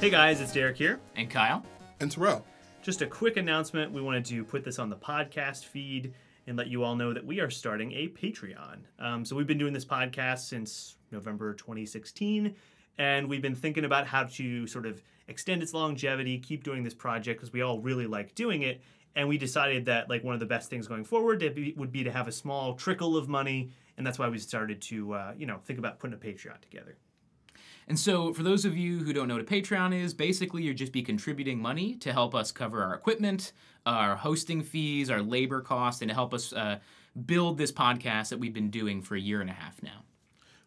Hey guys, it's Derek here. And Kyle. And Terrell. Just a quick announcement. We wanted to put this on the podcast feed and let you all know that we are starting a Patreon. Um, so we've been doing this podcast since November 2016, and we've been thinking about how to sort of extend its longevity, keep doing this project because we all really like doing it. And we decided that like one of the best things going forward be, would be to have a small trickle of money, and that's why we started to uh, you know think about putting a Patreon together. And so, for those of you who don't know what a Patreon is, basically you'll just be contributing money to help us cover our equipment, our hosting fees, our labor costs, and to help us uh, build this podcast that we've been doing for a year and a half now.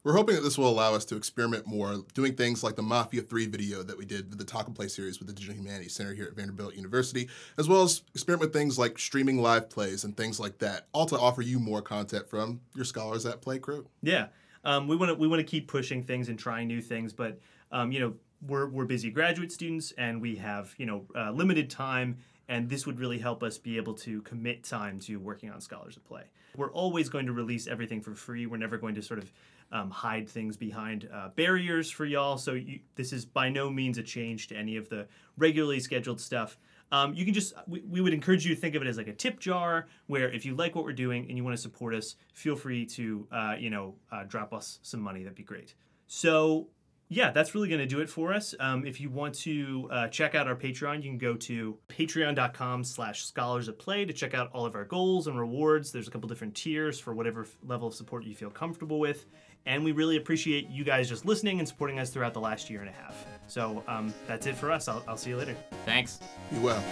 We're hoping that this will allow us to experiment more, doing things like the Mafia 3 video that we did the Talk and Play series with the Digital Humanities Center here at Vanderbilt University, as well as experiment with things like streaming live plays and things like that, all to offer you more content from your Scholars at Play crew. Yeah. Um, we want to we want to keep pushing things and trying new things, but um, you know we're we're busy graduate students and we have you know uh, limited time, and this would really help us be able to commit time to working on Scholars at Play. We're always going to release everything for free. We're never going to sort of um, hide things behind uh, barriers for y'all. So you, this is by no means a change to any of the regularly scheduled stuff. Um, you can just we, we, would encourage you to think of it as like a tip jar where if you like what we're doing and you want to support us feel free to uh, you know uh, drop us some money that'd be great so yeah that's really going to do it for us um, if you want to uh, check out our patreon you can go to patreon.com slash scholars at play to check out all of our goals and rewards there's a couple different tiers for whatever level of support you feel comfortable with and we really appreciate you guys just listening and supporting us throughout the last year and a half. So um, that's it for us. I'll, I'll see you later. Thanks. Be well.